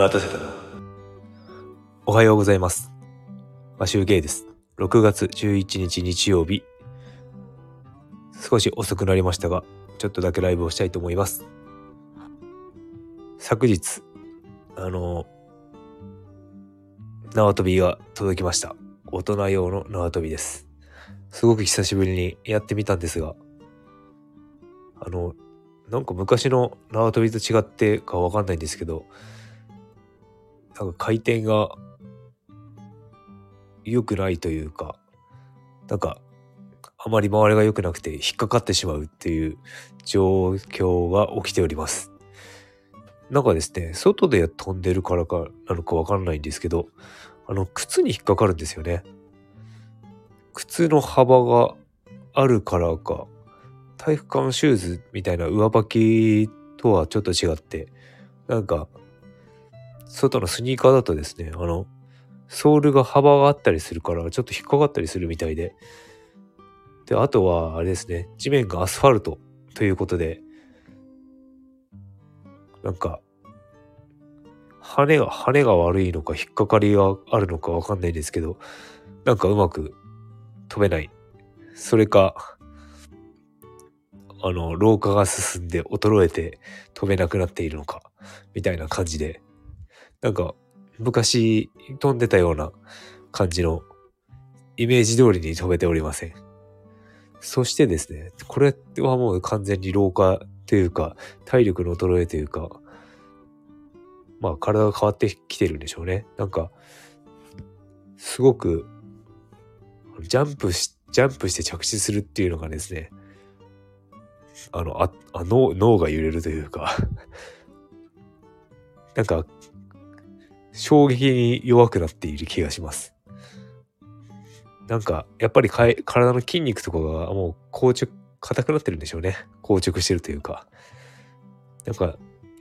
待たせたな。おはようございます。マシューゲイです。6月11日日曜日。少し遅くなりましたが、ちょっとだけライブをしたいと思います。昨日、あの、縄跳びが届きました。大人用の縄跳びです。すごく久しぶりにやってみたんですが、あの、なんか昔の縄跳びと違ってかわかんないんですけど、なんか回転が良くないというか、なんかあまり周りが良くなくて引っかかってしまうっていう状況が起きております。なんかですね、外で飛んでるからかなのかわかんないんですけど、あの、靴に引っかかるんですよね。靴の幅があるからか、体育館シューズみたいな上履きとはちょっと違って、なんか、外のスニーカーだとですね、あの、ソールが幅があったりするから、ちょっと引っかかったりするみたいで、で、あとは、あれですね、地面がアスファルトということで、なんか、羽が、羽が悪いのか、引っかかりがあるのかわかんないですけど、なんかうまく飛べない。それか、あの、老化が進んで衰えて飛べなくなっているのか、みたいな感じで、なんか、昔飛んでたような感じのイメージ通りに飛べておりません。そしてですね、これはもう完全に老化というか、体力の衰えというか、まあ体が変わってきてるんでしょうね。なんか、すごく、ジャンプし、ジャンプして着地するっていうのがですね、あの、あ、脳、脳が揺れるというか、なんか、衝撃に弱くなっている気がします。なんか、やっぱり体の筋肉とかがもう硬直、硬くなってるんでしょうね。硬直してるというか。なんか、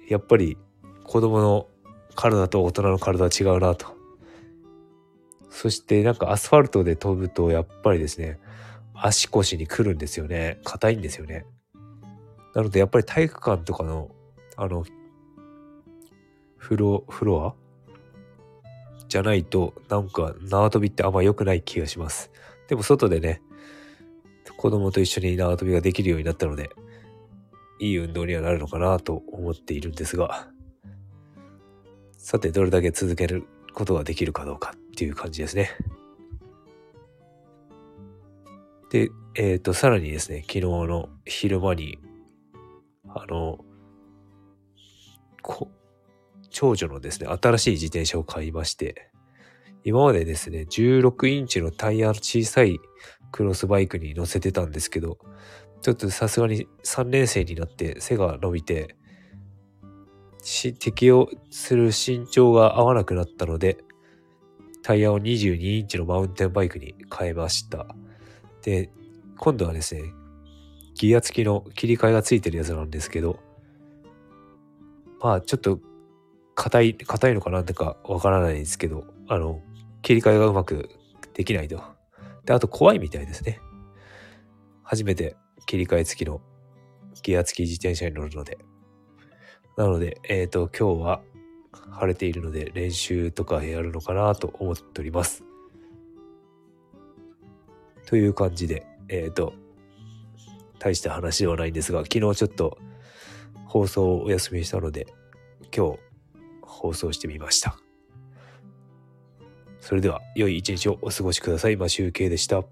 やっぱり子供の体と大人の体は違うなと。そしてなんかアスファルトで飛ぶとやっぱりですね、足腰に来るんですよね。硬いんですよね。なのでやっぱり体育館とかの、あの、フロ、フロアじゃないと、なんか縄跳びってあんま良くない気がします。でも外でね、子供と一緒に縄跳びができるようになったので、いい運動にはなるのかなと思っているんですが、さてどれだけ続けることができるかどうかっていう感じですね。で、えっ、と、さらにですね、昨日の昼間に、あの、こ長女のですね、新しい自転車を買いまして、今までですね、16インチのタイヤの小さいクロスバイクに乗せてたんですけど、ちょっとさすがに3年生になって背が伸びて、適用する身長が合わなくなったので、タイヤを22インチのマウンテンバイクに変えました。で、今度はですね、ギア付きの切り替えがついてるやつなんですけど、まあちょっと硬い、硬いのかなんてかわからないんですけど、あの、切り替えがうまくできないと。で、あと怖いみたいですね。初めて切り替え付きのギア付き自転車に乗るので。なので、えっ、と、今日は晴れているので練習とかやるのかなと思っております。という感じで、えっ、と、大した話ではないんですが、昨日ちょっと放送をお休みしたので、今日放送してみました。それでは、良い一日をお過ごしください。マシュウケイでした。